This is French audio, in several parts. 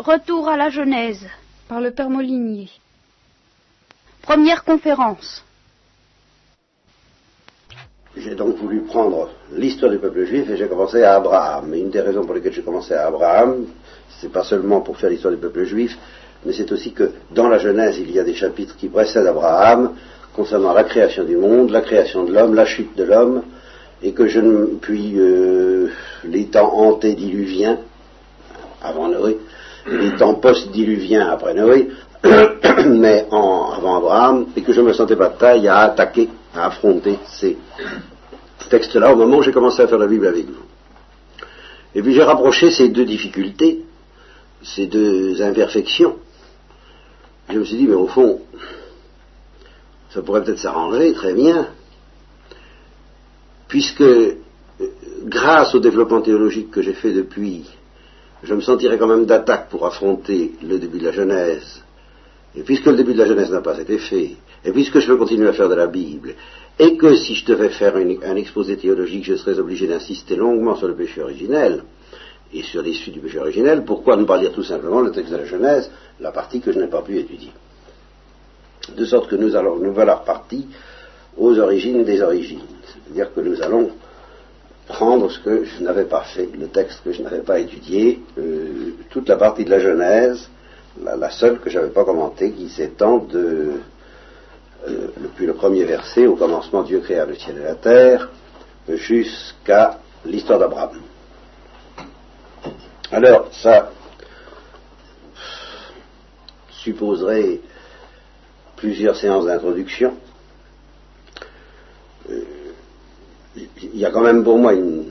Retour à la Genèse. Par le Père Molinier. Première conférence. J'ai donc voulu prendre l'histoire du peuple juif et j'ai commencé à Abraham. Et une des raisons pour lesquelles j'ai commencé à Abraham, c'est pas seulement pour faire l'histoire du peuple juif, mais c'est aussi que dans la Genèse, il y a des chapitres qui précèdent Abraham concernant la création du monde, la création de l'homme, la chute de l'homme, et que je ne puis euh, les temps antédiluviens, avant Noé, les temps post-diluviens après Noé, mais en, avant Abraham, et que je me sentais pas de taille à attaquer, à affronter ces textes-là au moment où j'ai commencé à faire la Bible avec vous. Et puis j'ai rapproché ces deux difficultés, ces deux imperfections. Je me suis dit, mais au fond, ça pourrait peut-être s'arranger très bien, puisque euh, grâce au développement théologique que j'ai fait depuis, je me sentirais quand même d'attaque pour affronter le début de la Genèse. Et puisque le début de la Genèse n'a pas été fait, et puisque je veux continuer à faire de la Bible, et que si je devais faire un exposé théologique, je serais obligé d'insister longuement sur le péché originel, et sur les suites du péché originel, pourquoi ne pas lire tout simplement le texte de la Genèse, la partie que je n'ai pas pu étudier? De sorte que nous allons, nous voilà repartis aux origines des origines. C'est-à-dire que nous allons prendre ce que je n'avais pas fait, le texte que je n'avais pas étudié, euh, toute la partie de la Genèse, la, seule que je n'avais pas commentée, qui s'étend de, euh, depuis le premier verset, au commencement Dieu créa le ciel et la terre, jusqu'à l'histoire d'Abraham. Alors, ça supposerait plusieurs séances d'introduction. Euh, il y a quand même pour moi une,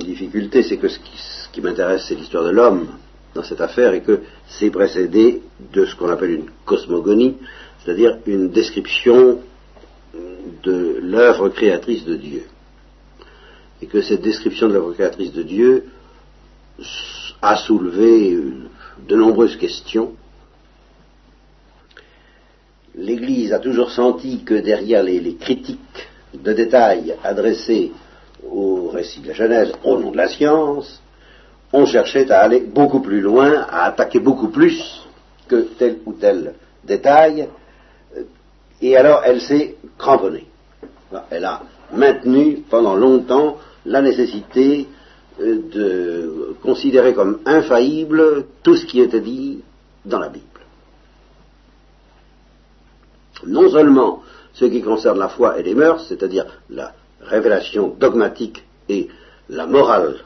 difficulté, c'est que ce qui, m'intéresse, c'est l'histoire de l'homme dans cette affaire et que c'est précédé de ce qu'on appelle une cosmogonie, c'est-à-dire une description de l'œuvre créatrice de Dieu. Et que cette description de l'œuvre créatrice de Dieu a soulevé de nombreuses questions. L'Église a toujours senti que derrière les critiques de détails adressés au récit de la Genèse au nom de la science, on cherchait à aller beaucoup plus loin, à attaquer beaucoup plus que tel ou tel détail, et alors elle s'est cramponnée. Elle a maintenu pendant longtemps la nécessité euh, de considérer comme infaillible tout ce qui était dit dans la Bible. Non seulement ce qui concerne la foi et les mœurs, c'est-à-dire la révélation dogmatique et la morale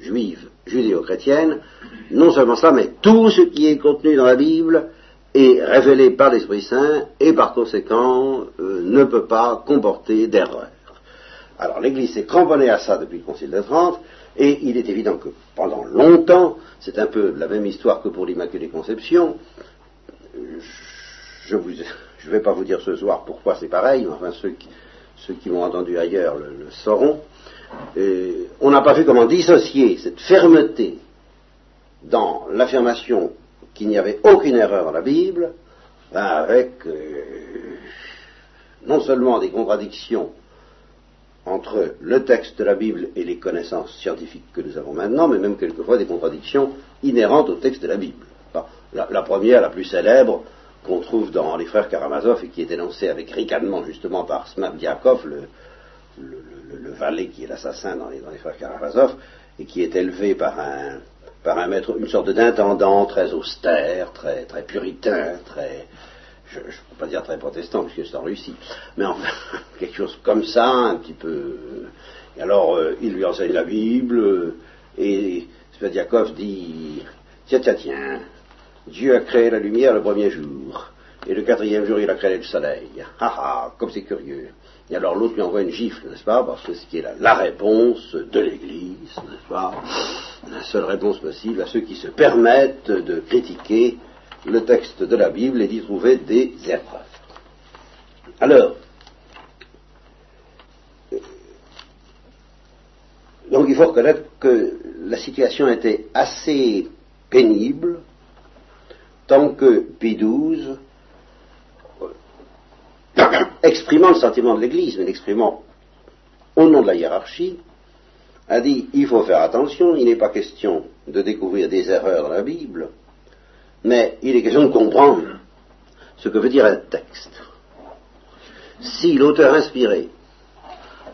juive, judéo-chrétienne, non seulement ça, mais tout ce qui est contenu dans la Bible est révélé par l'Esprit Saint et par conséquent euh, ne peut pas comporter d'erreur. Alors l'Église s'est cramponnée à ça depuis le Concile de Trente, et il est évident que pendant longtemps, c'est un peu la même histoire que pour l'Immaculée Conception, je vous je ne vais pas vous dire ce soir pourquoi c'est pareil, enfin ceux qui, m'ont entendu ailleurs le, sauront. on n'a pas vu comment dissocier cette fermeté dans l'affirmation qu'il n'y avait aucune erreur dans la Bible, avec euh, non seulement des contradictions entre le texte de la Bible et les connaissances scientifiques que nous avons maintenant, mais même quelquefois des contradictions inhérentes au texte de la Bible. la première, la plus célèbre, qu'on trouve dans les frères Karamazov et qui est énoncé avec ricanement justement par Smabdiakov, le, le, valet qui est l'assassin dans les, frères Karamazov, et qui est élevé par un, par un maître, une sorte d'intendant très austère, très, très puritain, très, je ne peux pas dire très protestant puisque c'est en Russie, mais enfin, quelque chose comme ça, un petit peu. Et alors, euh, il lui enseigne la Bible, et Smabdiakov dit, tiens, tiens, tiens, Dieu a créé la lumière le premier jour, et le quatrième jour il a créé le soleil. Ah ah, comme c'est curieux. Et alors l'autre lui envoie une gifle, n'est-ce pas, parce que c'est est la, réponse de l'Église, n'est-ce pas, la seule réponse possible à ceux qui se permettent de critiquer le texte de la Bible et d'y trouver des erreurs. Alors, donc il faut reconnaître que la situation était assez pénible tant que Pie XII, exprimant le sentiment de l'Église, mais l'exprimant au nom de la hiérarchie, a dit il faut faire attention, il n'est pas question de découvrir des erreurs dans la Bible, mais il est question de comprendre ce que veut dire un texte. Si l'auteur inspiré,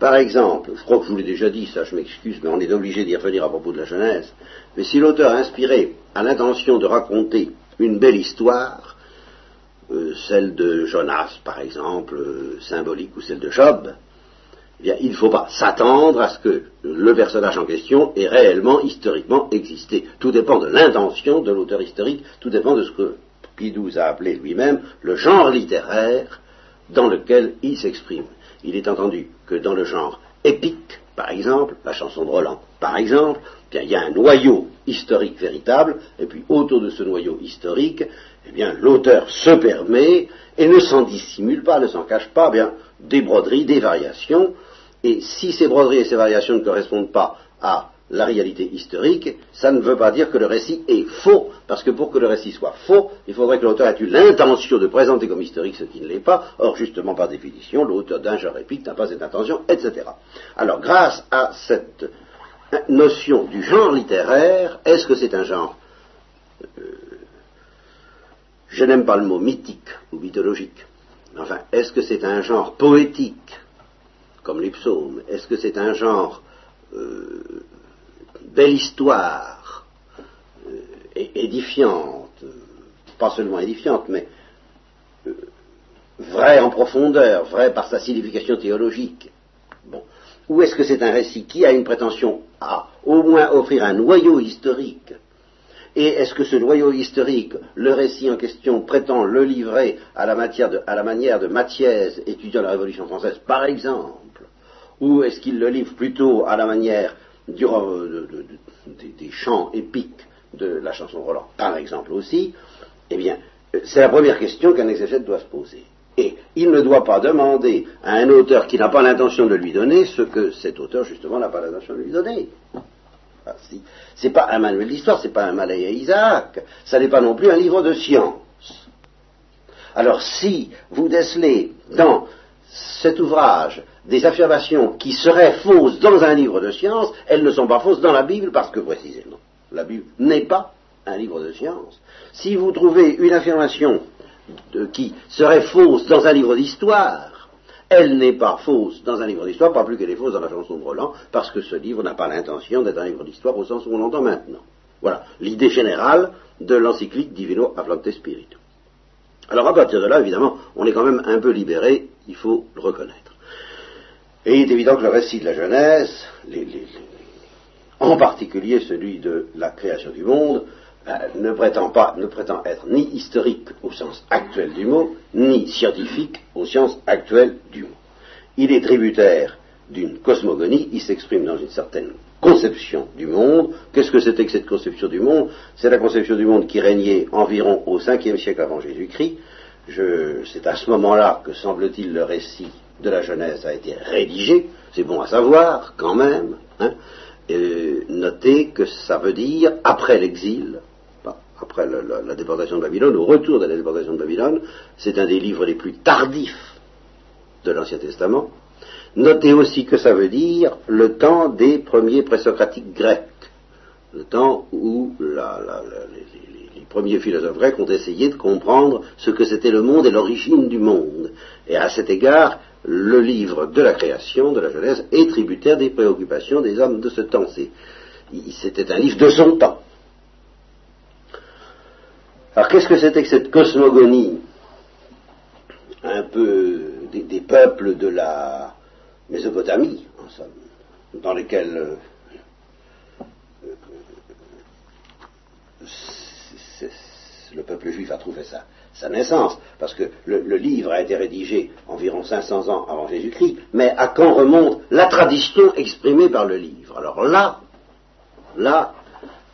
par exemple, je crois que je vous l'ai déjà dit, ça je m'excuse, mais on est obligé d'y revenir à propos de la Genèse, mais si l'auteur inspiré a l'intention de raconter une belle histoire, euh, celle de Jonas par exemple, euh, symbolique, ou celle de Job, eh il ne faut pas s'attendre à ce que le personnage en question ait réellement, historiquement existé. Tout dépend de l'intention de l'auteur historique, tout dépend de ce que Pidou a appelé lui-même le genre littéraire dans lequel il s'exprime. Il est entendu que dans le genre épique, par exemple, la chanson de Roland, par exemple, il y a un noyau historique véritable, et puis autour de ce noyau historique, eh bien, l'auteur se permet et ne s'en dissimule pas, ne s'en cache pas, bien, des broderies, des variations, et si ces broderies et ces variations ne correspondent pas à la réalité historique, ça ne veut pas dire que le récit est faux, parce que pour que le récit soit faux, il faudrait que l'auteur ait eu l'intention de présenter comme historique ce qui ne l'est pas, or justement par définition, l'auteur d'un genre épique n'a pas cette intention, etc. Alors grâce à cette notion du genre littéraire, est-ce que c'est un genre euh, Je n'aime pas le mot mythique ou mythologique, enfin, est-ce que c'est un genre poétique comme les psaumes Est-ce que c'est un genre euh, belle histoire, euh, édifiante, pas seulement édifiante, mais euh, vraie en profondeur, vraie par sa signification théologique. Ou est-ce que c'est un récit qui a une prétention à au moins offrir un noyau historique et est-ce que ce noyau historique, le récit en question, prétend le livrer à la, à la manière de Mathiez, étudiant la Révolution française, par exemple? Ou est-ce qu'il le livre plutôt à la manière du, des chants épiques de la chanson Roland, par exemple aussi Eh bien, c'est la première question qu'un exégète doit se poser. Et il ne doit pas demander à un auteur qui n'a pas l'intention de lui donner ce que cet auteur, justement, n'a pas l'intention de lui donner. Ah, si. C'est pas un manuel d'histoire, c'est pas un Malaya Isaac, ça n'est pas non plus un livre de science. Alors si vous décelez dans cet ouvrage des affirmations qui seraient fausses dans un livre de science, elles ne sont pas fausses dans la Bible parce que précisément, la Bible n'est pas un livre de science. Si vous trouvez une affirmation qui serait fausse dans un livre d'histoire, elle n'est pas fausse dans un livre d'histoire, pas plus qu'elle est fausse dans la chanson de Roland, parce que ce livre n'a pas l'intention d'être un livre d'histoire au sens où on l'entend maintenant. Voilà l'idée générale de l'encyclique Divino Afflante Spiritu. Alors à partir de là, évidemment, on est quand même un peu libéré, il faut le reconnaître. Et il est évident que le récit de la Genèse, en particulier celui de la création du monde, euh, ne, prétend pas, ne prétend être ni historique au sens actuel du mot, ni scientifique au sens actuel du mot. Il est tributaire d'une cosmogonie, il s'exprime dans une certaine conception du monde. Qu'est-ce que c'était que cette conception du monde? C'est la conception du monde qui régnait environ au 5e siècle avant Jésus-Christ. C'est à ce moment-là que, semble-t-il, le récit de la Genèse a été rédigé, c'est bon à savoir quand même, hein, notez que ça veut dire après l'exil, après la, déportation de Babylone, au retour de la déportation de Babylone, c'est un des livres les plus tardifs de l'Ancien Testament. Notez aussi que ça veut dire le temps des premiers présocratiques grecs, le temps où les premiers philosophes grecs ont essayé de comprendre ce que c'était le monde et l'origine du monde. Et à cet égard, le livre de la création, de la Genèse, est tributaire des préoccupations des hommes de ce temps. C'était un livre de son temps. Alors qu'est-ce que c'était que cette cosmogonie un peu des, peuples de la Mésopotamie, en somme, dans lesquels euh, peuple juif a trouvé ça sa naissance, parce que le, livre a été rédigé environ 500 ans avant Jésus-Christ, mais à quand remonte la tradition exprimée par le livre? Alors là, là,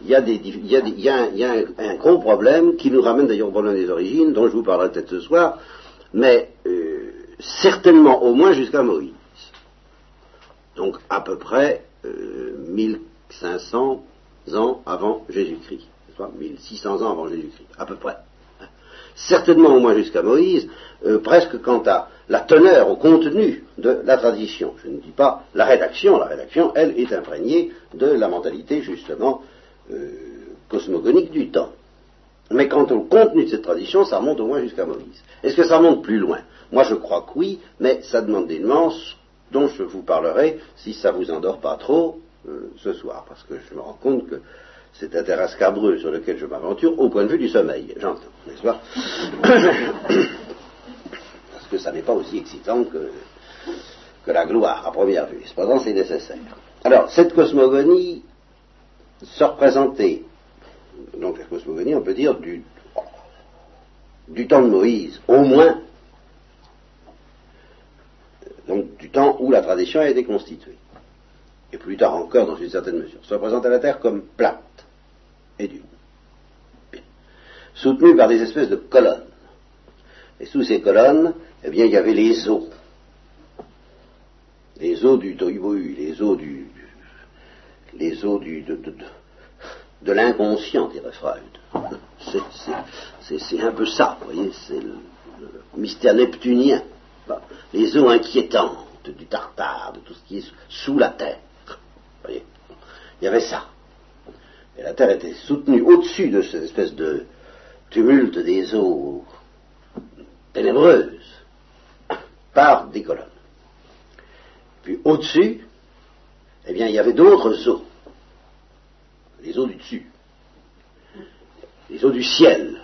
il y a, un, gros problème qui nous ramène d'ailleurs au problème des origines, dont je vous parlerai peut-être ce soir, mais euh, certainement au moins jusqu'à Moïse. Donc à peu près 1500 euh, ans avant Jésus-Christ, 1600 ans avant Jésus-Christ, à peu près certainement au moins jusqu'à Moïse, euh, presque quant à la teneur, au contenu de la tradition. Je ne dis pas la rédaction, la rédaction, elle, est imprégnée de la mentalité, justement, euh, cosmogonique du temps. Mais quant au contenu de cette tradition, ça remonte au moins jusqu'à Moïse. Est-ce que ça remonte plus loin? Moi, je crois que oui, mais ça demande des nuances dont je vous parlerai si ça vous endort pas trop euh, ce soir, parce que je me rends compte que c'est un terrain scabreux sur lequel je m'aventure au point de vue du sommeil, j'entends, n'est-ce pas Parce que ça n'est pas aussi excitant que, la gloire à première vue. Cependant, c'est nécessaire. Alors, cette cosmogonie se représentait, donc la cosmogonie, on peut dire, du, du temps de Moïse, au moins, donc du temps où la tradition a été constituée, et plus tard encore dans une certaine mesure, se représentait la Terre comme plate et dune, soutenue par des espèces de colonnes. Et sous ces colonnes, eh bien, il y avait les eaux, les eaux du tohu les eaux du, les eaux du, de, de, de l'inconscient, dirait Freud. C'est un peu ça, vous voyez, c'est le, mystère neptunien. Les eaux inquiétantes du Tartare, de tout ce qui est sous la terre. Vous voyez, il y avait ça. Et la terre était soutenue au-dessus de cette espèce de tumulte des eaux ténébreuses par des colonnes. Puis au-dessus, eh bien, il y avait d'autres eaux, les eaux du dessus, les eaux du ciel.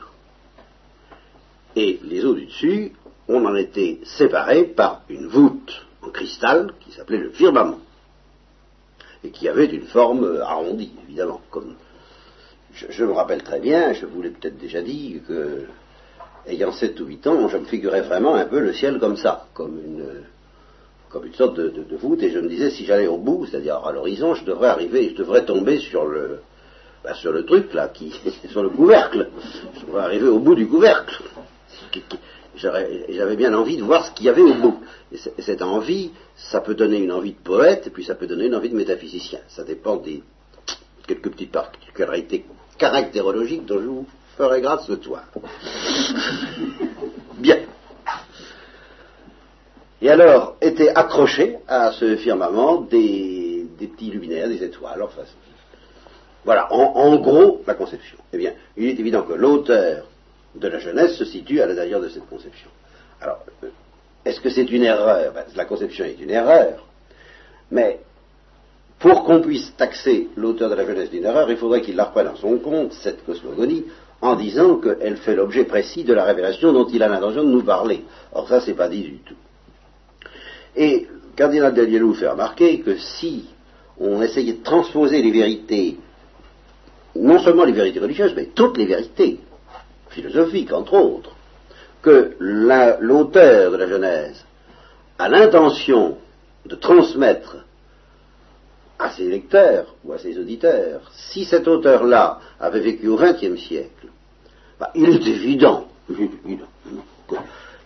Et les eaux du dessus, on en était séparés par une voûte en cristal qui s'appelait le firmament, et qui avait une forme arrondie, évidemment, comme je, me rappelle très bien, je vous l'ai peut-être déjà dit, que, ayant 7 ou 8 ans, je me figurais vraiment un peu le ciel comme ça, comme une, comme une sorte de, voûte, et je me disais, si j'allais au bout, c'est-à-dire à, l'horizon, je devrais arriver, je devrais tomber sur le, ben, sur le truc là, qui, sur le couvercle. Je devrais arriver au bout du couvercle. J'avais bien envie de voir ce qu'il y avait au bout. Et cette envie, ça peut donner une envie de poète, et puis ça peut donner une envie de métaphysicien. Ça dépend des quelques petites particularités caractérologiques dont je vous ferai grâce ce soir. Bien. Et alors étaient accrochés à ce firmament des, petits luminaires, des étoiles. Enfin, voilà, en, gros, la conception. Eh bien, il est évident que l'auteur de la Genèse se situe à l'intérieur de cette conception. Alors, euh, est-ce que c'est une erreur? Ben, La conception est une erreur, mais pour qu'on puisse taxer l'auteur de la Genèse d'une erreur, il faudrait qu'il la reprenne en son compte, cette cosmogonie, en disant qu'elle fait l'objet précis de la révélation dont il a l'intention de nous parler. Or ça, c'est pas dit du tout. Et Cardinal Delielou fait remarquer que si on essayait de transposer les vérités, non seulement les vérités religieuses, mais toutes les vérités, philosophiques entre autres, que l'auteur de la Genèse a l'intention de transmettre à ses lecteurs ou à ses auditeurs, si cet auteur-là avait vécu au XXe siècle, bah, il est évident, que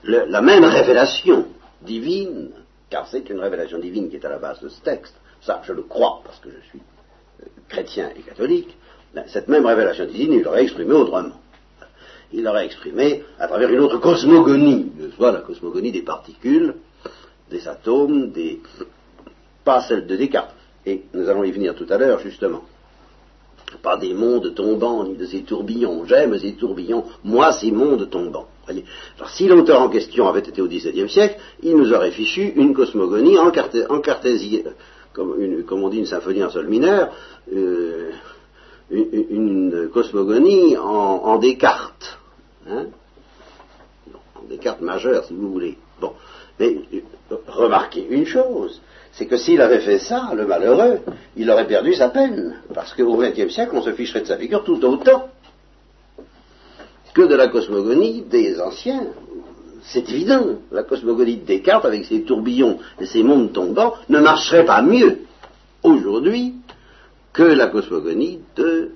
la même révélation divine, car c'est une révélation divine qui est à la base de ce texte, ça je le crois parce que je suis euh, chrétien et catholique, ben, cette même révélation divine, il l'aurait exprimée autrement. Il l'aurait exprimée à travers une autre cosmogonie, soit la cosmogonie des particules, des atomes, des, pas celle de Descartes, et nous allons y venir tout à l'heure, justement. Pas des mondes tombants, ni de ces tourbillons. J'aime ces tourbillons, moi ces mondes tombants. Voyez Alors, si l'auteur en question avait été au XVIIe siècle, il nous aurait fichu une cosmogonie en, cartésien, comme, on dit une symphonie en sol mineur, euh, une, cosmogonie en, Descartes. Hein? En Descartes majeur, si vous voulez. Bon. Mais euh, remarquez une chose, c'est que s'il avait fait ça, le malheureux, il aurait perdu sa peine. Parce qu'au XXe siècle, on se ficherait de sa figure tout autant que de la cosmogonie des anciens. C'est évident. La cosmogonie de Descartes, avec ses tourbillons et ses mondes tombants, ne marcherait pas mieux aujourd'hui que la cosmogonie de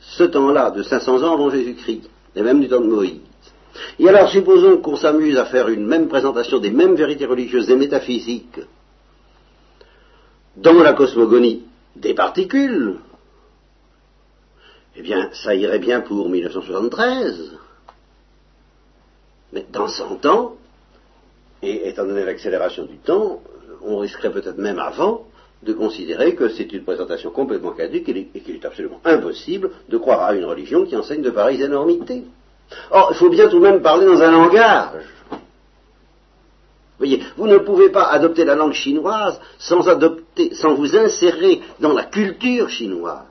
ce temps-là, de 500 ans avant Jésus-Christ, et même du temps de Moïse. Et alors, supposons qu'on s'amuse à faire une même présentation des mêmes vérités religieuses et métaphysiques dans la cosmogonie des particules, eh bien, ça irait bien pour 1973. Mais dans 100 ans, et étant donné l'accélération du temps, on risquerait peut-être même avant de considérer que c'est une présentation complètement caduque et qu'il est absolument impossible de croire à une religion qui enseigne de pareilles énormités. Or, il faut bien tout de même parler dans un langage. Voyez, vous ne pouvez pas adopter la langue chinoise sans adopter, sans vous insérer dans la culture chinoise.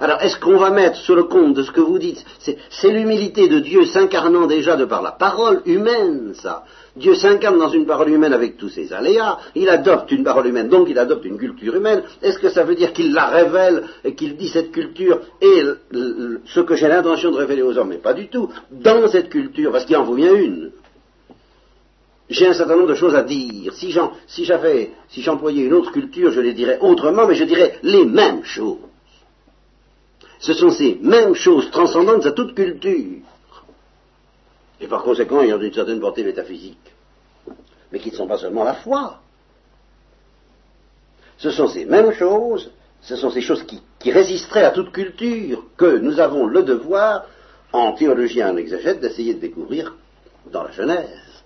Alors, est-ce qu'on va mettre sur le compte de ce que vous dites C'est l'humilité de Dieu s'incarnant déjà de par la parole humaine, ça. Dieu s'incarne dans une parole humaine avec tous ses aléas, il adopte une parole humaine, donc il adopte une culture humaine. Est-ce que ça veut dire qu'il la révèle et qu'il dit cette culture est ce que j'ai l'intention de révéler aux hommes? Mais pas du tout. Dans cette culture, parce qu'il en vous vient une. J'ai un certain nombre de choses à dire. Si j'avais, si j'employais une autre culture, je les dirais autrement, mais je dirais les mêmes choses. Ce sont ces mêmes choses transcendantes à toute culture et par conséquent ayant une certaine portée métaphysique, mais qui ne sont pas seulement la foi. Ce sont ces mêmes choses, ce sont ces choses qui, résisteraient à toute culture que nous avons le devoir, en théologie et en exagète, d'essayer de découvrir dans la Genèse.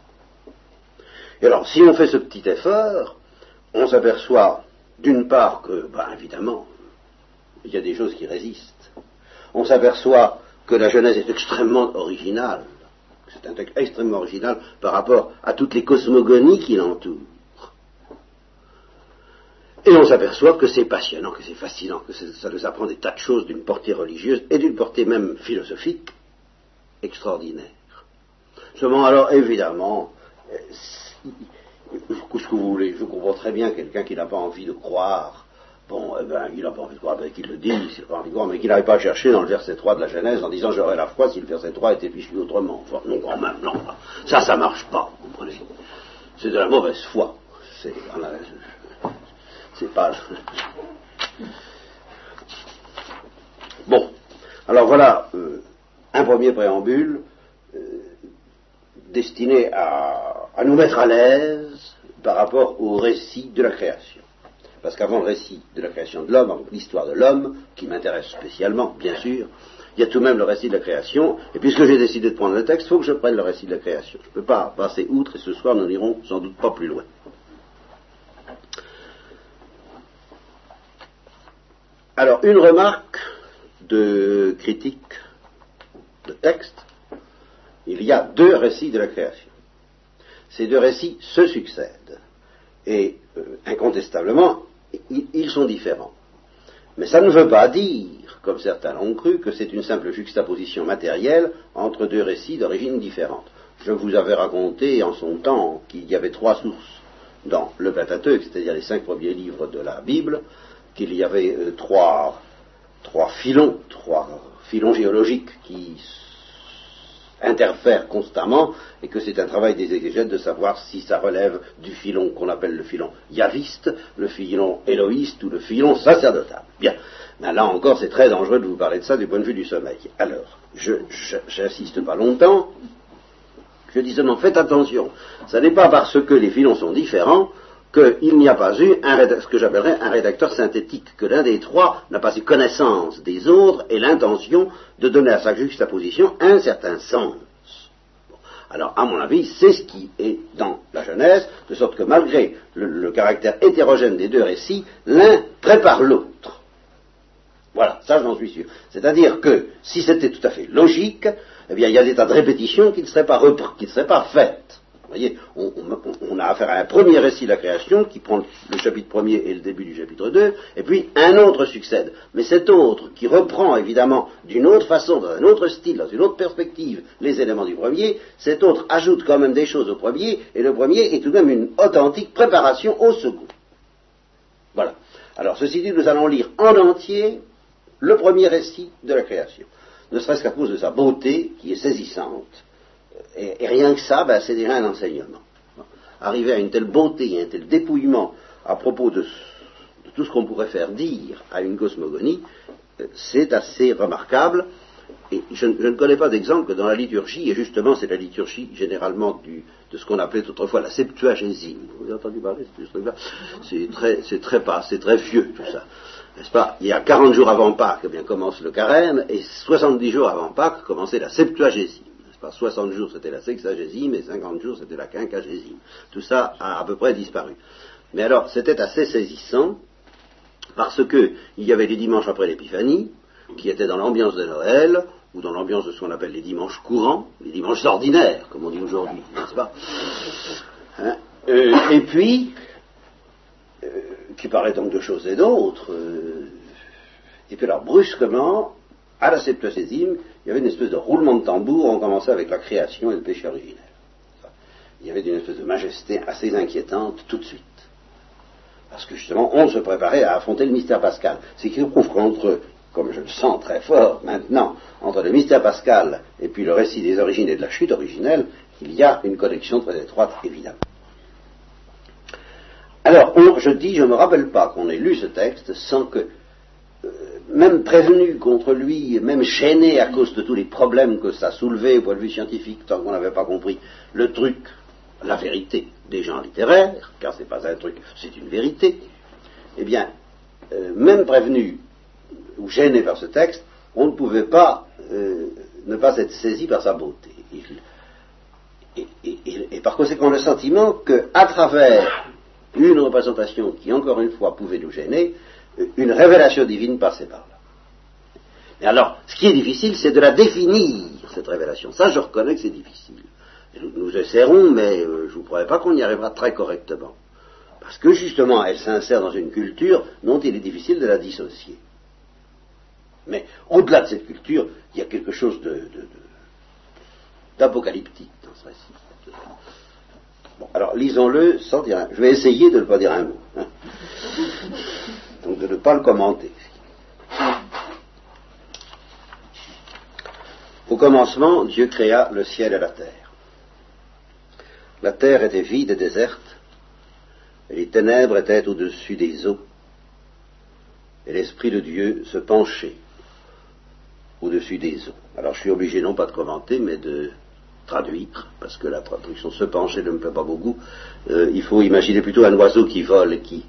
Et alors, si on fait ce petit effort, on s'aperçoit d'une part que, ben, évidemment, il y a des choses qui résistent. On s'aperçoit que la Genèse est extrêmement originale. C'est un texte extrêmement original par rapport à toutes les cosmogonies qui l'entourent. Et on s'aperçoit que c'est passionnant, que c'est fascinant, que ça nous apprend des tas de choses d'une portée religieuse et d'une portée même philosophique extraordinaire. Seulement, alors, évidemment, euh, ce que vous voulez, je comprends très bien quelqu'un qui n'a pas envie de croire Bon, eh ben, il n'a pas envie de croire, ben, qu'il le dise, il n'a pas envie de croire, mais qu'il n'arrive pas à chercher dans le verset 3 de la Genèse en disant j'aurais la foi si le verset 3 était fichu autrement. Non, quand même, non. Ça, ça marche pas, vous comprenez. C'est de la mauvaise foi. C'est, pas. Bon, alors voilà euh, un premier préambule euh, destiné à nous mettre à l'aise par rapport au récit de la création. Parce qu'avant le récit de la création de l'homme, l'histoire de l'homme, qui m'intéresse spécialement, bien sûr, il y a tout de même le récit de la création, et puisque j'ai décidé de prendre le texte, il faut que je prenne le récit de la création. Je ne peux pas passer outre, et ce soir nous n'irons sans doute pas plus loin. Alors, une remarque de critique de texte, il y a deux récits de la création. Ces deux récits se succèdent. Et euh, incontestablement, ils sont différents. Mais ça ne veut pas dire, comme certains l'ont cru, que c'est une simple juxtaposition matérielle entre deux récits d'origine différente. Je vous avais raconté en son temps qu'il y avait trois sources dans le Pentateuque, c'est-à-dire les cinq premiers livres de la Bible, qu'il y avait euh, trois, trois filons, trois filons géologiques qui interfèrent constamment et que c'est un travail des exégètes de savoir si ça relève du filon qu'on appelle le filon yaviste, le filon éloïste ou le filon sacerdotal. Bien. Ben là encore, c'est très dangereux de vous parler de ça du point de vue du sommeil. Alors, je n'insiste pas longtemps. Je dis seulement, faites attention. Ce n'est pas parce que les filons sont différents qu'il n'y a pas eu ce que j'appellerais un rédacteur synthétique, que l'un des trois n'a pas eu connaissance des autres et l'intention de donner à sa juxtaposition un certain sens. Alors, à mon avis, c'est ce qui est dans la Genèse, de sorte que malgré le, caractère hétérogène des deux récits, l'un prépare l'autre. Voilà, ça j'en suis sûr. C'est-à-dire que si c'était tout à fait logique, eh bien il y a des tas de répétitions qui ne seraient pas, qui ne seraient pas faites. Vous voyez, on, a affaire à un premier récit de la création qui prend le chapitre premier et le début du chapitre 2, et puis un autre succède. Mais cet autre, qui reprend évidemment d'une autre façon, dans un autre style, dans une autre perspective, les éléments du premier, cet autre ajoute quand même des choses au premier, et le premier est tout de même une authentique préparation au second. Voilà. Alors, ceci dit, nous allons lire en entier le premier récit de la création, ne serait-ce qu'à cause de sa beauté qui est saisissante et, rien que ça, ben, c'est déjà un enseignement. Arriver à une telle beauté, un tel dépouillement à propos de, tout ce qu'on pourrait faire dire à une cosmogonie, euh, c'est assez remarquable. Et je, ne connais pas d'exemple que dans la liturgie, et justement c'est la liturgie généralement de ce qu'on appelait autrefois la Septuagésime. Vous avez entendu parler de ce truc-là? C'est très, très pas, c'est très vieux tout ça. N'est-ce pas? Il y a 40 jours avant Pâques, eh bien, commence le carême, et 70 jours avant Pâques commençait la Septuagésime. 60 jours c'était la sexagésime et 50 jours c'était la quinquagésime. Tout ça a à peu près disparu. Mais alors, c'était assez saisissant, parce que il y avait les dimanches après l'Épiphanie, qui étaient dans l'ambiance de Noël, ou dans l'ambiance de ce qu'on appelle les dimanches courants, les dimanches ordinaires, comme on dit aujourd'hui, n'est-ce pas? Hein? Euh, Et puis, euh, qui parlait donc de choses et d'autres, euh, et puis alors brusquement, à la septuagésime, il y avait une espèce de roulement de tambour, on commençait avec la création et le péché originel. Il y avait une espèce de majesté assez inquiétante tout de suite. Parce que justement, on se préparait à affronter le mystère pascal. C'est qui prouve qu'entre, comme je le sens très fort maintenant, entre le mystère pascal et puis le récit des origines et de la chute originelle, il y a une connexion très étroite, évidemment. Alors, je dis, je ne me rappelle pas qu'on ait lu ce texte sans que, même prévenu contre lui, même gêné à cause de tous les problèmes que ça soulevait au point de vue scientifique, tant qu'on n'avait pas compris le truc, la vérité des gens littéraires, car c'est pas un truc, c'est une vérité, eh bien, euh, même prévenu ou gêné par ce texte, on ne pouvait pas euh, ne pas être saisi par sa beauté. Et, et- par conséquent, le sentiment qu'à travers une représentation qui, encore une fois, pouvait nous gêner, euh, une révélation divine passait par là. Et alors, ce qui est difficile, c'est de la définir, cette révélation. Ça, je reconnais que c'est difficile. Nous, essaierons, mais euh, je ne vous promets pas qu'on y arrivera très correctement. Parce que, justement, elle s'insère dans une culture dont il est difficile de la dissocier. Mais au-delà de cette culture, il y a quelque chose de- de- d'apocalyptique dans ce récit. Bon, alors lisons-le sans dire un... Je vais essayer de ne pas dire un mot. hein. Donc de ne pas le commenter. Au commencement, Dieu créa le ciel et la terre. La terre était vide et déserte, et les ténèbres étaient au-dessus des eaux, et l'Esprit de Dieu se penchait au-dessus des eaux. Alors je suis obligé non pas de commenter, mais de traduire, parce que la traduction se pencher ne me plaît pas beaucoup. Euh, il faut imaginer plutôt un oiseau qui vole et qui,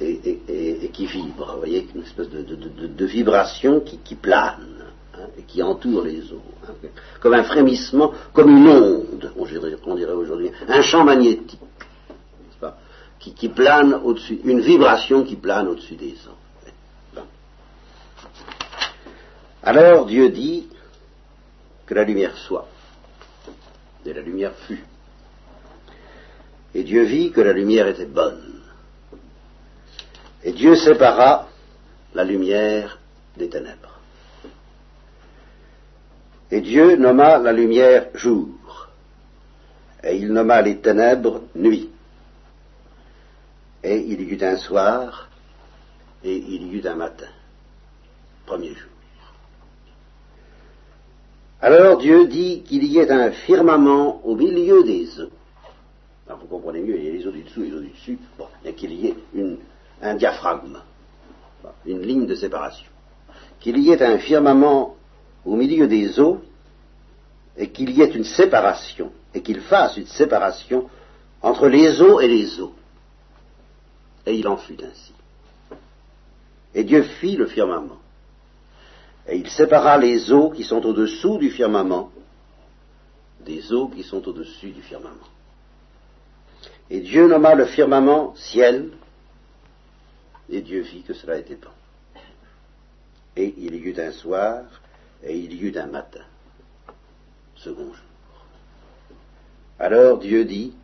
et, qui vibre, vous voyez, une espèce de, vibration qui, plane hein, et qui entoure les eaux, hein, comme un frémissement, comme une onde, on dirait, aujourd'hui, un champ magnétique, pas, qui, plane au-dessus, une vibration qui plane au-dessus des eaux. Alors Dieu dit que la lumière soit, et la lumière fut. Et Dieu vit que la lumière était bonne. Et Dieu sépara la lumière des ténèbres. Et Dieu nomma la lumière jour, et il nomma les ténèbres nuit. Et il y eut un soir, et il y eut un matin, premier jour. Alors Dieu dit qu'il y ait un firmament au milieu des eaux. Vous comprenez mieux, il y a les eaux du dessous les eaux du dessus. Bon, et qu'il y ait une- un diaphragme, une ligne de séparation. Qu'il y ait un firmament au milieu des eaux et qu'il y ait une séparation, et qu'il fasse une séparation entre les eaux et les eaux. Et il en fut ainsi. Et Dieu fit le firmament. Et il sépara les eaux qui sont au-dessous du firmament des eaux qui sont au-dessus du firmament. Et Dieu nomma le firmament ciel, et Dieu vit que cela était bon. Et il y eut un soir, et il y eut un matin, second jour. Alors Dieu dit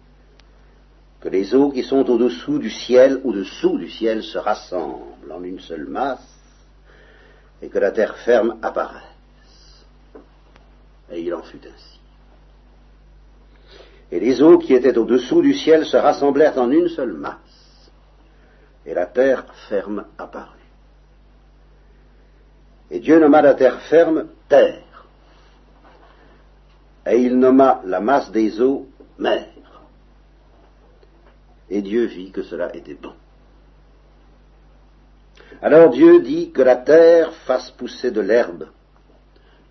que les eaux qui sont au-dessous du ciel, au-dessous du ciel, se rassemblent en une seule masse, et que la terre ferme apparaisse. Et il en fut ainsi. Et les eaux qui étaient au-dessous du ciel se rassemblèrent en une seule masse, et la terre ferme apparut. Et Dieu nomma la terre ferme terre, et il nomma la masse des eaux mer. Et Dieu vit que cela était bon. Alors Dieu dit que la terre fasse pousser de l'herbe,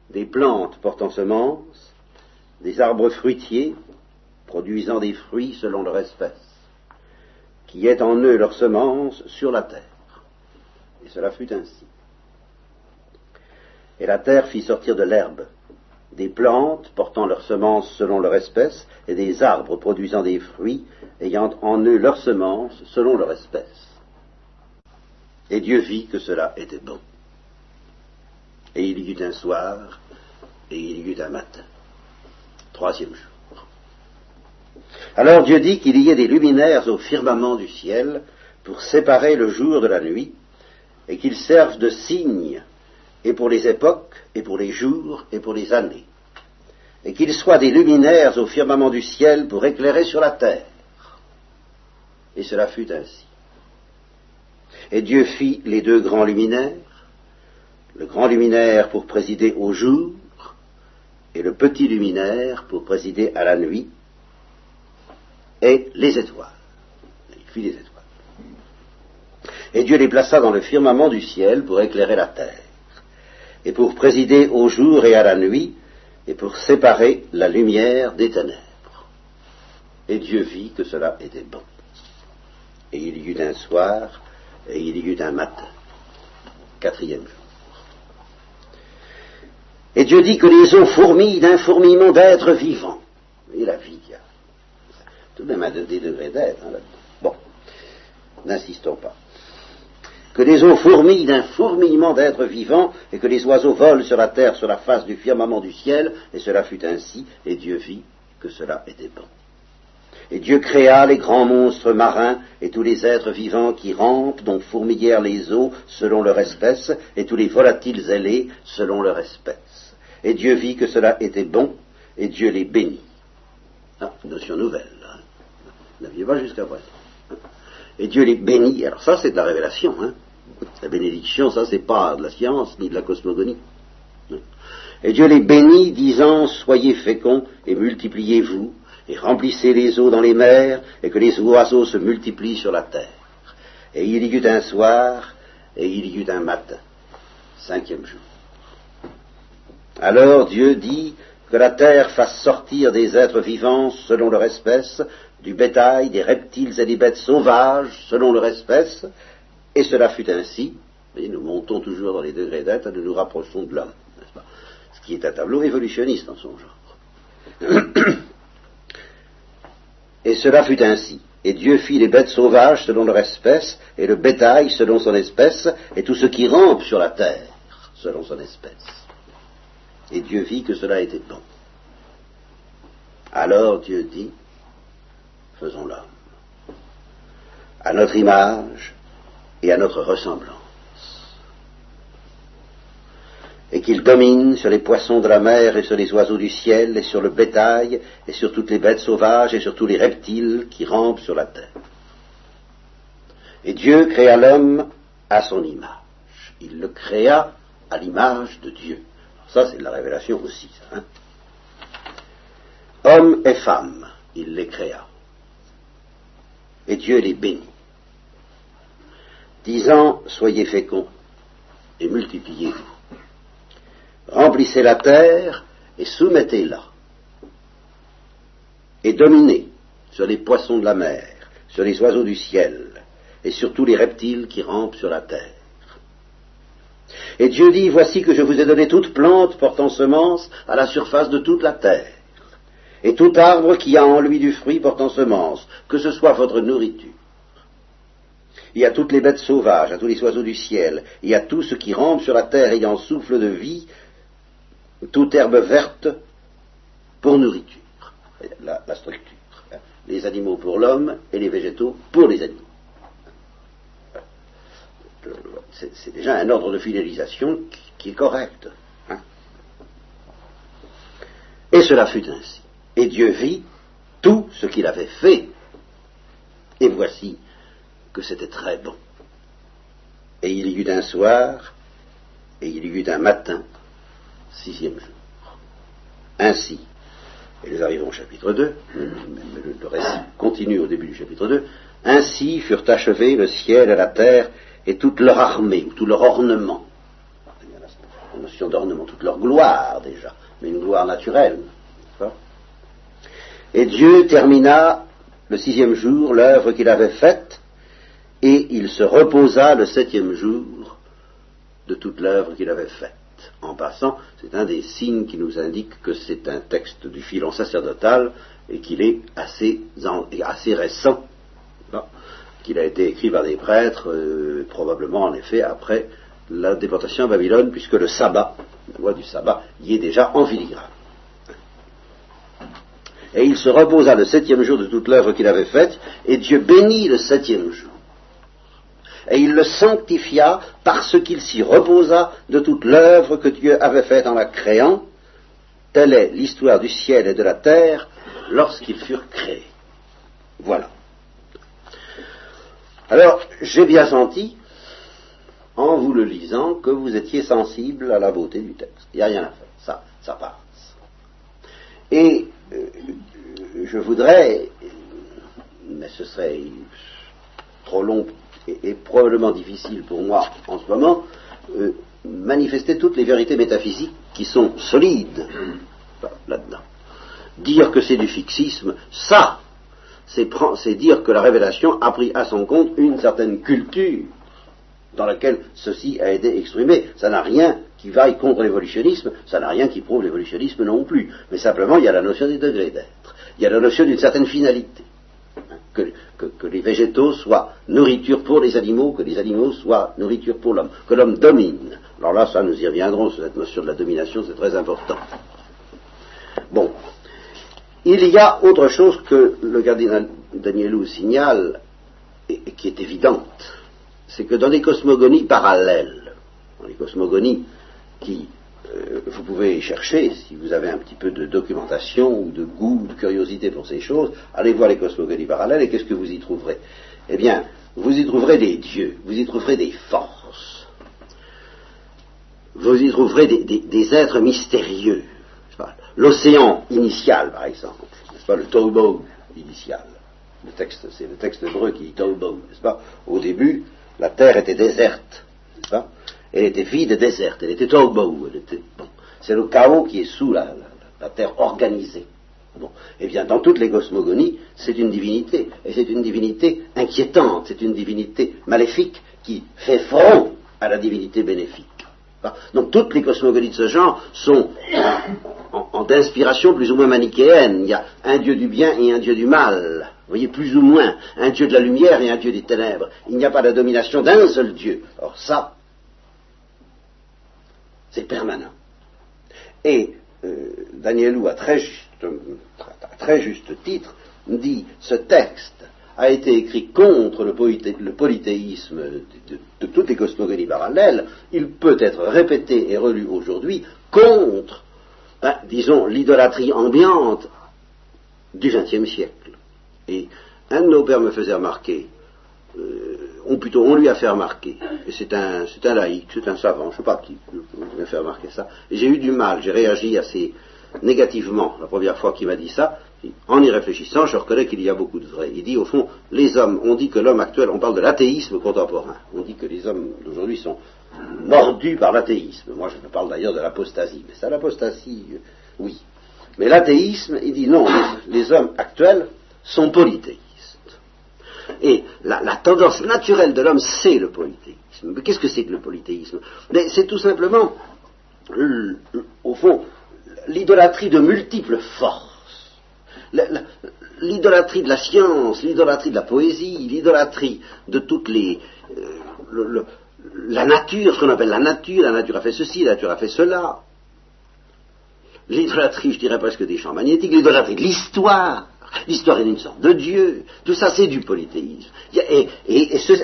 des plantes portant semences, des arbres fruitiers, produisant des fruits selon leur espèce, qui aient en eux leurs semences sur la terre. Et cela fut ainsi. Et la terre fit sortir de l'herbe, des plantes portant leurs semences selon leur espèce, et des arbres produisant des fruits ayant en eux leur semence selon leur espèce. Et Dieu vit que cela était bon. Et il y eut un soir, et il y eut un matin. Troisième jour. Alors Dieu dit qu'il y ait des luminaires au firmament du ciel pour séparer le jour de la nuit, et qu'ils servent de signe, et pour les époques, et pour les jours, et pour les années, et qu'ils soient des luminaires au firmament du ciel pour éclairer sur la terre. Et cela fut ainsi. Et Dieu fit les deux grands luminaires, le grand luminaire pour présider au jour, et le petit luminaire pour présider à la nuit, et les étoiles. Il fit les étoiles. Et Dieu les plaça dans le firmament du ciel pour éclairer la terre, et pour présider au jour et à la nuit, et pour séparer la lumière des ténèbres. Et Dieu vit que cela était bon. Et il y eut un soir, et il y eut un matin. Quatrième jour. Et Dieu dit que les eaux fourmillent d'un fourmillement d'êtres vivants. Et la vie, tout de même un des degrés d'être Bon, n'insistons pas. Que les eaux fourmillent d'un fourmillement d'êtres vivants, et que les oiseaux volent sur la terre, sur la face du firmament du ciel, et cela fut ainsi, et Dieu vit que cela était bon. Et Dieu créa les grands monstres marins et tous les êtres vivants qui rampent, dont fourmillèrent les eaux selon leur espèce, et tous les volatiles ailés selon leur espèce. Et Dieu vit que cela était bon, et Dieu les bénit. Ah, notion nouvelle, n'aviez pas jusqu'à présent. Et Dieu les bénit. Alors ça, c'est de la révélation. Hein. La bénédiction, ça, c'est pas de la science ni de la cosmogonie. Et Dieu les bénit, disant Soyez féconds et multipliez-vous, et remplissez les eaux dans les mers, et que les oiseaux se multiplient sur la terre. Et il y eut un soir, et il y eut un matin, cinquième jour. Alors Dieu dit que la terre fasse sortir des êtres vivants selon leur espèce, du bétail, des reptiles et des bêtes sauvages selon leur espèce, et cela fut ainsi. Et nous montons toujours dans les degrés d'être, nous nous rapprochons de l'homme, n'est-ce pas? Ce qui est un tableau évolutionniste en son genre. Et cela fut ainsi. Et Dieu fit les bêtes sauvages selon leur espèce, et le bétail selon son espèce, et tout ce qui rampe sur la terre selon son espèce. Et Dieu vit que cela était bon. Alors Dieu dit, faisons l'homme, à notre image et à notre ressemblance, et qu'il domine sur les poissons de la mer et sur les oiseaux du ciel et sur le bétail et sur toutes les bêtes sauvages et sur tous les reptiles qui rampent sur la terre. Et Dieu créa l'homme à son image. Il le créa à l'image de Dieu. Ça, c'est de la révélation aussi. Hein. Homme et femme, il les créa. Et Dieu les bénit, disant, soyez féconds et multipliez-vous. Remplissez la terre et soumettez-la. Et dominez sur les poissons de la mer, sur les oiseaux du ciel, et sur tous les reptiles qui rampent sur la terre. Et Dieu dit, voici que je vous ai donné toute plante portant semence à la surface de toute la terre, et tout arbre qui a en lui du fruit portant semence, que ce soit votre nourriture. Il y a toutes les bêtes sauvages, à tous les oiseaux du ciel, il y a tout ce qui rampe sur la terre ayant souffle de vie, toute herbe verte pour nourriture. La, structure. Les animaux pour l'homme et les végétaux pour les animaux c'est déjà un ordre de fidélisation qui, est correct. Hein. Et cela fut ainsi. Et Dieu vit tout ce qu'il avait fait. Et voici que c'était très bon. Et il y eut un soir, et il y eut un matin, sixième jour. Ainsi, et nous arrivons au chapitre 2, le récit continue au début du chapitre 2, ainsi furent achevés le ciel et la terre et toute leur armée, ou tout leur ornement. La notion d'ornement, toute leur gloire déjà, mais une gloire naturelle. Et Dieu termina le sixième jour l'œuvre qu'il avait faite, et il se reposa le septième jour de toute l'œuvre qu'il avait faite. En passant, c'est un des signes qui nous indique que c'est un texte du filon sacerdotal et qu'il est assez, récent, qu'il a été écrit par des prêtres, euh, probablement en effet après la déportation à Babylone, puisque le sabbat, la loi du sabbat, y est déjà en filigrane. Et il se reposa le septième jour de toute l'œuvre qu'il avait faite, et Dieu bénit le septième jour. Et il le sanctifia parce qu'il s'y reposa de toute l'œuvre que Dieu avait faite en la créant. Telle est l'histoire du ciel et de la terre lorsqu'ils furent créés. Voilà. Alors, j'ai bien senti, en vous le lisant, que vous étiez sensible à la beauté du texte. Il n'y a rien à faire. Ça, ça passe. Et je voudrais, mais ce serait trop long et, probablement difficile pour moi en ce moment, euh, manifester toutes les vérités métaphysiques qui sont solides là-dedans. Dire que c'est du fixisme, ça, c'est dire que la révélation a pris à son compte une certaine culture dans laquelle ceci a été exprimé. Ça n'a rien qui vaille contre l'évolutionnisme, ça n'a rien qui prouve l'évolutionnisme non plus. Mais simplement, il y a la notion des degrés d'être. Il y a la notion d'une certaine finalité. Que, les végétaux soient nourriture pour les animaux, que les animaux soient nourriture pour l'homme, que l'homme domine. Alors là, ça, nous y reviendrons cette notion de la domination, c'est très important. Bon. Il y a autre chose que le cardinal Danielou signale, et qui est évidente, c'est que dans les cosmogonies parallèles, dans les cosmogonies qui, euh, vous pouvez chercher, si vous avez un petit peu de documentation ou de goût, de curiosité pour ces choses, allez voir les cosmogonies parallèles et qu'est-ce que vous y trouverez? Eh bien, vous y trouverez des dieux, vous y trouverez des forces, vous y trouverez des, êtres mystérieux. L'océan initial, par exemple, n'est-ce pas, le Taubog initial. Le texte, c'est le texte hébreu qui dit Taubog, n'est-ce pas? Au début, la terre était déserte, n'est-ce pas? Elle était vide et déserte, elle était au bon. C'est le chaos qui est sous la, terre organisée. Bon. Eh bien, dans toutes les cosmogonies, c'est une divinité, et c'est une divinité inquiétante, c'est une divinité maléfique qui fait front à la divinité bénéfique. Donc toutes les cosmogonies de ce genre sont d'inspiration plus ou moins manichéenne. Il y a un dieu du bien et un dieu du mal. Vous voyez, plus ou moins, un dieu de la lumière et un dieu des ténèbres. Il n'y a pas la domination d'un seul dieu. Or ça, c'est permanent. Et euh, Danielou, à très, juste, titre, dit ce texte a été écrit contre le, polythéisme de, toutes les cosmogonies parallèles, il peut être répété et relu aujourd'hui contre, ben, disons, l'idolâtrie ambiante du XXe siècle. Et un de nos pères me faisait remarquer, euh, ou plutôt on lui a fait remarquer, et c'est un, c'est un laïc, c'est un savant, je ne sais pas qui m'a fait remarquer ça, et j'ai eu du mal, j'ai réagi assez négativement la première fois qu'il m'a dit ça, en y réfléchissant, je reconnais qu'il y a beaucoup de vrai. Il dit, au fond, les hommes, on dit que l'homme actuel, on parle de l'athéisme contemporain, on dit que les hommes d'aujourd'hui sont mordus par l'athéisme. Moi, je parle d'ailleurs de l'apostasie, mais ça, l'apostasie, euh, oui. Mais l'athéisme, il dit non, les, hommes actuels sont polythéistes. Et la, tendance naturelle de l'homme, c'est le polythéisme. Mais qu'est-ce que c'est que le polythéisme? C'est tout simplement, au fond, l'idolâtrie de multiples forces. L'idolâtrie de la science, l'idolâtrie de la poésie, l'idolâtrie de toutes les... Euh, la nature, ce qu'on appelle la nature, la nature a fait ceci, la nature a fait cela. L'idolâtrie, je dirais presque des champs magnétiques, l'idolâtrie de l'histoire, L'histoire est une sorte de Dieu. Tout ça, c'est du polythéisme. Et,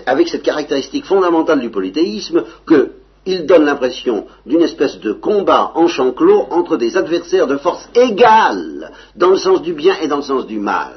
avec cette caractéristique fondamentale du polythéisme, qu'il donne l'impression d'une espèce de combat en champ clos entre des adversaires de force égale, dans le sens du bien et dans le sens du mal.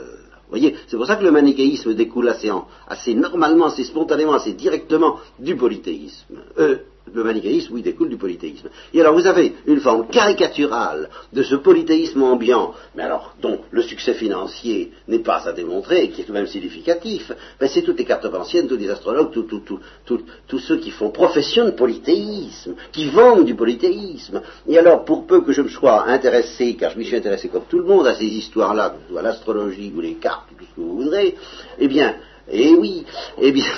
Vous voyez, c'est pour ça que le manichéisme découle assez, assez normalement, assez spontanément, assez directement du polythéisme. Euh, le manichéisme, oui, découle du polythéisme. Et alors vous avez une forme caricaturale de ce polythéisme ambiant, mais alors dont le succès financier n'est pas à démontrer, et qui est tout de même significatif, ben, c'est toutes les cartes anciennes, tous les astrologues, tous ceux qui font profession de polythéisme, qui vendent du polythéisme. Et alors, pour peu que je me sois intéressé, car je m'y suis intéressé comme tout le monde à ces histoires-là, soit l'astrologie ou les cartes, tout ce que vous voudrez, eh bien, eh oui, eh bien,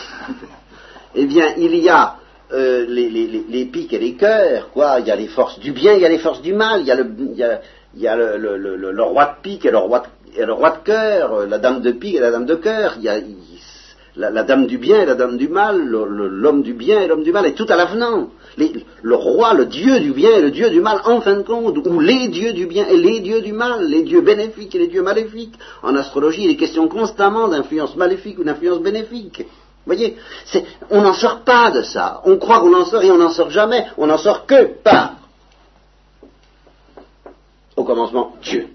eh bien, il y a euh, les, pics et les cœurs, quoi. Il y a les forces du bien, il y a les forces du mal, il y a le, roi de pique et le roi de cœur, la dame de pique et la dame de cœur, il y a la, dame du bien et la dame du mal, l'homme du bien et l'homme du mal, et tout à l'avenant. Le roi, le dieu du bien et le dieu du mal, en fin de compte, ou les dieux du bien et les dieux du mal, les dieux bénéfiques et les dieux maléfiques. En astrologie, il est question constamment d'influence maléfique ou d'influence bénéfique. Voyez, on n'en sort pas de ça. On croit qu'on en sort et on n'en sort jamais. On n'en sort que par, au commencement, Dieu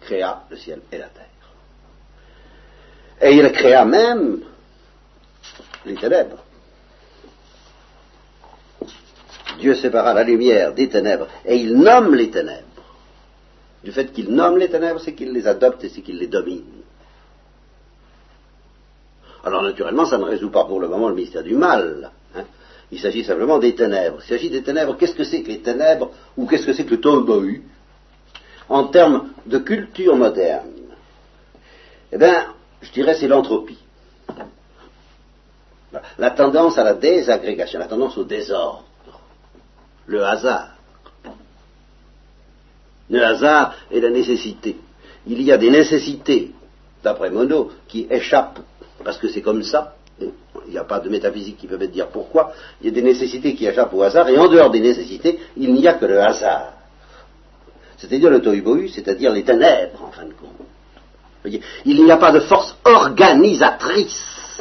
créa le ciel et la terre. Et il créa même les ténèbres. Dieu sépara la lumière des ténèbres et il nomme les ténèbres. Du fait qu'il nomme les ténèbres, c'est qu'il les adopte et c'est qu'il les domine. Alors naturellement, ça ne résout pas pour le moment le mystère du mal. Hein. Il s'agit simplement des ténèbres. Il s'agit des ténèbres. Qu'est-ce que c'est que les ténèbres ou qu'est-ce que c'est que le Tolbohu en termes de culture moderne Eh bien, je dirais c'est l'entropie. La tendance à la désagrégation, la tendance au désordre, le hasard. Le hasard est la nécessité. Il y a des nécessités, d'après Monod, qui échappent, parce que c'est comme ça, il n'y a pas de métaphysique qui peut me dire pourquoi, il y a des nécessités qui échappent au hasard, et en dehors des nécessités, il n'y a que le hasard. C'est-à-dire le tohu c'est-à-dire les ténèbres, en fin de compte. Il n'y a pas de force organisatrice.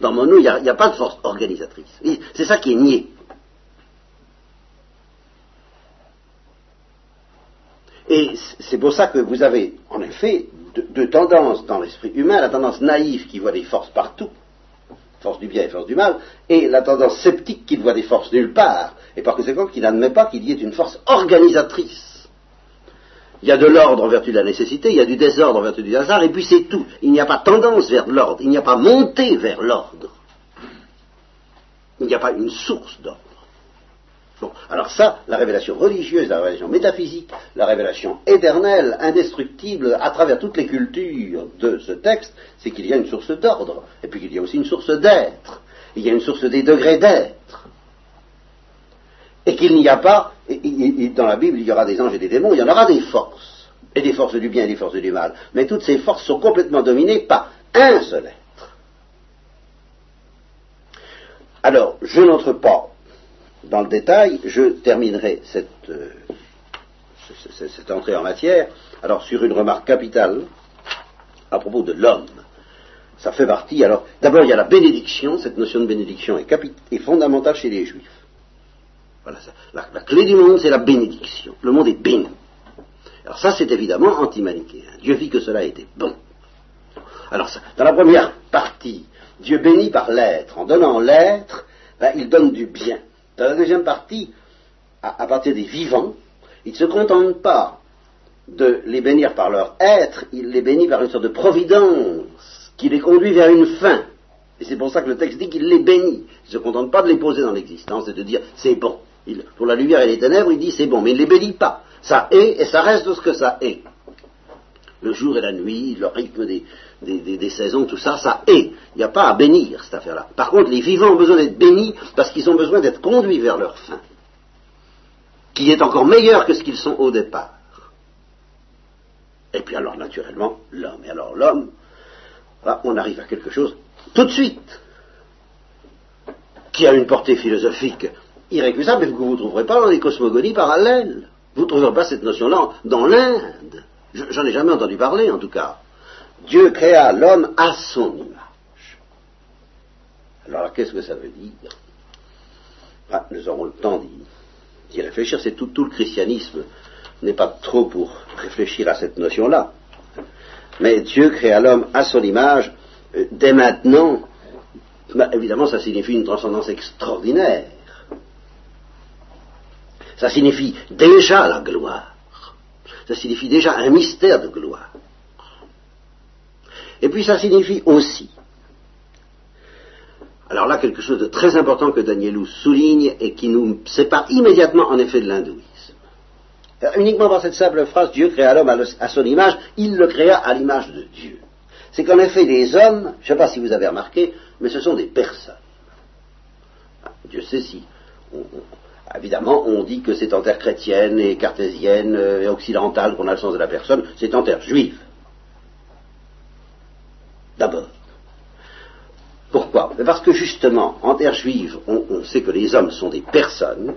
Dans mon nous, il n'y a, pas de force organisatrice. C'est ça qui est nié. Et c'est pour ça que vous avez, en effet, deux, tendances dans l'esprit humain, la tendance naïve qui voit des forces partout, force du bien et force du mal, et la tendance sceptique qui voit des forces nulle part, et par conséquent qui n'admet pas qu'il y ait une force organisatrice. Il y a de l'ordre en vertu de la nécessité, il y a du désordre en vertu du hasard, et puis c'est tout. Il n'y a pas tendance vers l'ordre, il n'y a pas montée vers l'ordre. Il n'y a pas une source d'ordre. Alors ça, la révélation religieuse, la révélation métaphysique, la révélation éternelle, indestructible, à travers toutes les cultures de ce texte, c'est qu'il y a une source d'ordre, et puis qu'il y a aussi une source d'être, il y a une source des degrés d'être et qu'il n'y a pas, dans la Bible, il y aura des anges et des démons, il y en aura des forces, et des forces du bien et des forces du mal. Mais toutes ces forces sont complètement dominées par un seul être. Alors, je n'entre pas dans le détail, je terminerai cette, euh, cette entrée en matière, alors sur une remarque capitale à propos de l'homme. Ça fait partie, alors, d'abord il y a la bénédiction, cette notion de bénédiction est, fondamentale chez les juifs. Voilà, la, la, clé du monde, c'est la bénédiction. Le monde est béni. Alors ça, c'est évidemment anti-manichéen. Dieu vit que cela était bon. Alors, ça, dans la première partie, Dieu bénit par l'être. En donnant l'être, ben, il donne du bien. Dans la deuxième partie, à, partir des vivants, il ne se contente pas de les bénir par leur être, il les bénit par une sorte de providence qui les conduit vers une fin. Et c'est pour ça que le texte dit qu'il les bénit. Il ne se contente pas de les poser dans l'existence et de dire c'est bon pour la lumière et les ténèbres, il dit c'est bon, mais il ne les bénit pas. Ça est et ça reste de ce que ça est. Le jour et la nuit, le rythme des, saisons, tout ça, ça est. Il n'y a pas à bénir cette affaire-là. Par contre, les vivants ont besoin d'être bénis parce qu'ils ont besoin d'être conduits vers leur fin, qui est encore meilleur que ce qu'ils sont au départ. Et puis alors, naturellement, l'homme. Et alors, l'homme, on arrive à quelque chose tout de suite qui a une portée philosophique irrécusable, mais que vous ne trouverez pas dans les cosmogonies parallèles. Vous ne trouverez pas cette notion-là dans l'Inde. J'en ai jamais entendu parler, en tout cas. Dieu créa l'homme à son image. Alors, qu'est-ce que ça veut dire? Ah, Nous aurons le temps d'y réfléchir. C'est tout, le christianisme n'est pas trop pour réfléchir à cette notion-là. Mais Dieu créa l'homme à son image. Euh, dès maintenant, bah, évidemment, ça signifie une transcendance extraordinaire. Ça signifie déjà la gloire. Ça signifie déjà un mystère de gloire. Et puis ça signifie aussi, alors là quelque chose de très important que Danielou souligne et qui nous sépare immédiatement en effet de l'hindouisme. Uniquement par cette simple phrase, Dieu créa l'homme à son image, il le créa à l'image de Dieu. C'est qu'en effet les hommes, je ne sais pas si vous avez remarqué, mais ce sont des personnes. Dieu sait si Évidemment, on dit que c'est en terre chrétienne et cartésienne et occidentale qu'on a le sens de la personne, c'est en terre juive. D'abord. Pourquoi? Parce que justement, en terre juive, on, sait que les hommes sont des personnes,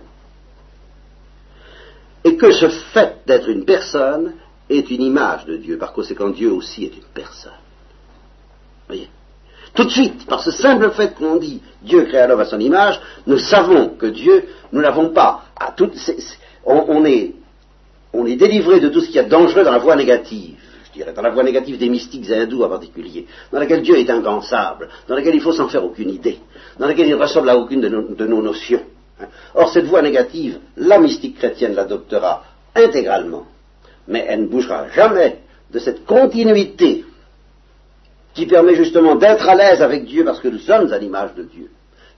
et que ce fait d'être une personne est une image de Dieu. Par conséquent, Dieu aussi est une personne. Voyez? Tout de suite, par ce simple fait qu'on dit Dieu créa l'homme à son image, nous savons que Dieu, nous n'avons pas à tout, on, est, on est délivré de tout ce qui est dangereux dans la voie négative dans la voie négative des mystiques hindous en particulier, dans laquelle Dieu est impensable, dans laquelle il faut s'en faire aucune idée, dans laquelle il ne ressemble à aucune de nos, notions. Hein. Or, cette voie négative, la mystique chrétienne l'adoptera intégralement, mais elle ne bougera jamais de cette continuité qui permet justement d'être à l'aise avec Dieu parce que nous sommes à l'image de Dieu.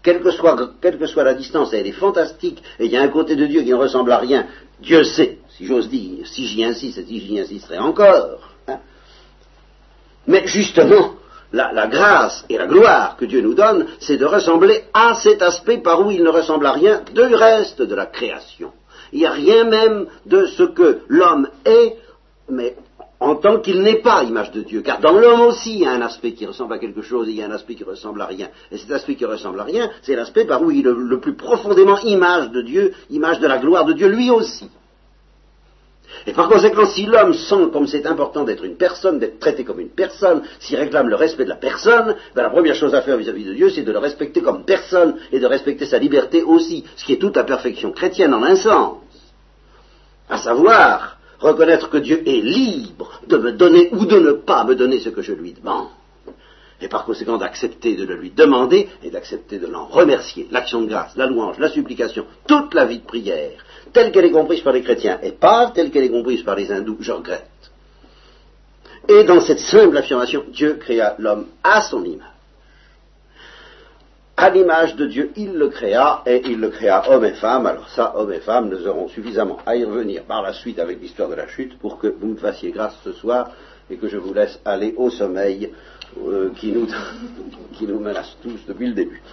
Quelle que, soit, la distance, elle est fantastique, et il y a un côté de Dieu qui ne ressemble à rien, Dieu sait, si j'ose dire, si j'y insiste, et si j'y insisterai encore, mais justement, la, grâce et la gloire que Dieu nous donne, c'est de ressembler à cet aspect par où il ne ressemble à rien du reste de la création. Il n'y a rien même de ce que l'homme est, mais en tant qu'il n'est pas image de Dieu. Car dans l'homme aussi, il y a un aspect qui ressemble à quelque chose et il y a un aspect qui ressemble à rien. Et cet aspect qui ressemble à rien, c'est l'aspect par où il est le plus profondément image de Dieu, image de la gloire de Dieu lui aussi. Et par conséquent, si l'homme sent comme c'est important d'être une personne, d'être traité comme une personne, s'il réclame le respect de la personne, ben la première chose à faire vis-à-vis de Dieu, c'est de le respecter comme personne et de respecter sa liberté aussi, ce qui est toute la perfection chrétienne en un sens. À savoir, reconnaître que Dieu est libre de me donner ou de ne pas me donner ce que je lui demande. Et par conséquent d'accepter de le lui demander et d'accepter de l'en remercier. L'action de grâce, la louange, la supplication, toute la vie de prière, telle qu'elle est comprise par les chrétiens, et pas telle qu'elle est comprise par les hindous, je regrette. Et dans cette simple affirmation, Dieu créa l'homme à son image. À l'image de Dieu, il le créa, et il le créa homme et femme. Alors ça, homme et femme, nous aurons suffisamment à y revenir par la suite avec l'histoire de la chute pour que vous me fassiez grâce ce soir et que je vous laisse aller au sommeil euh, qui, nous, qui nous menace tous depuis le début.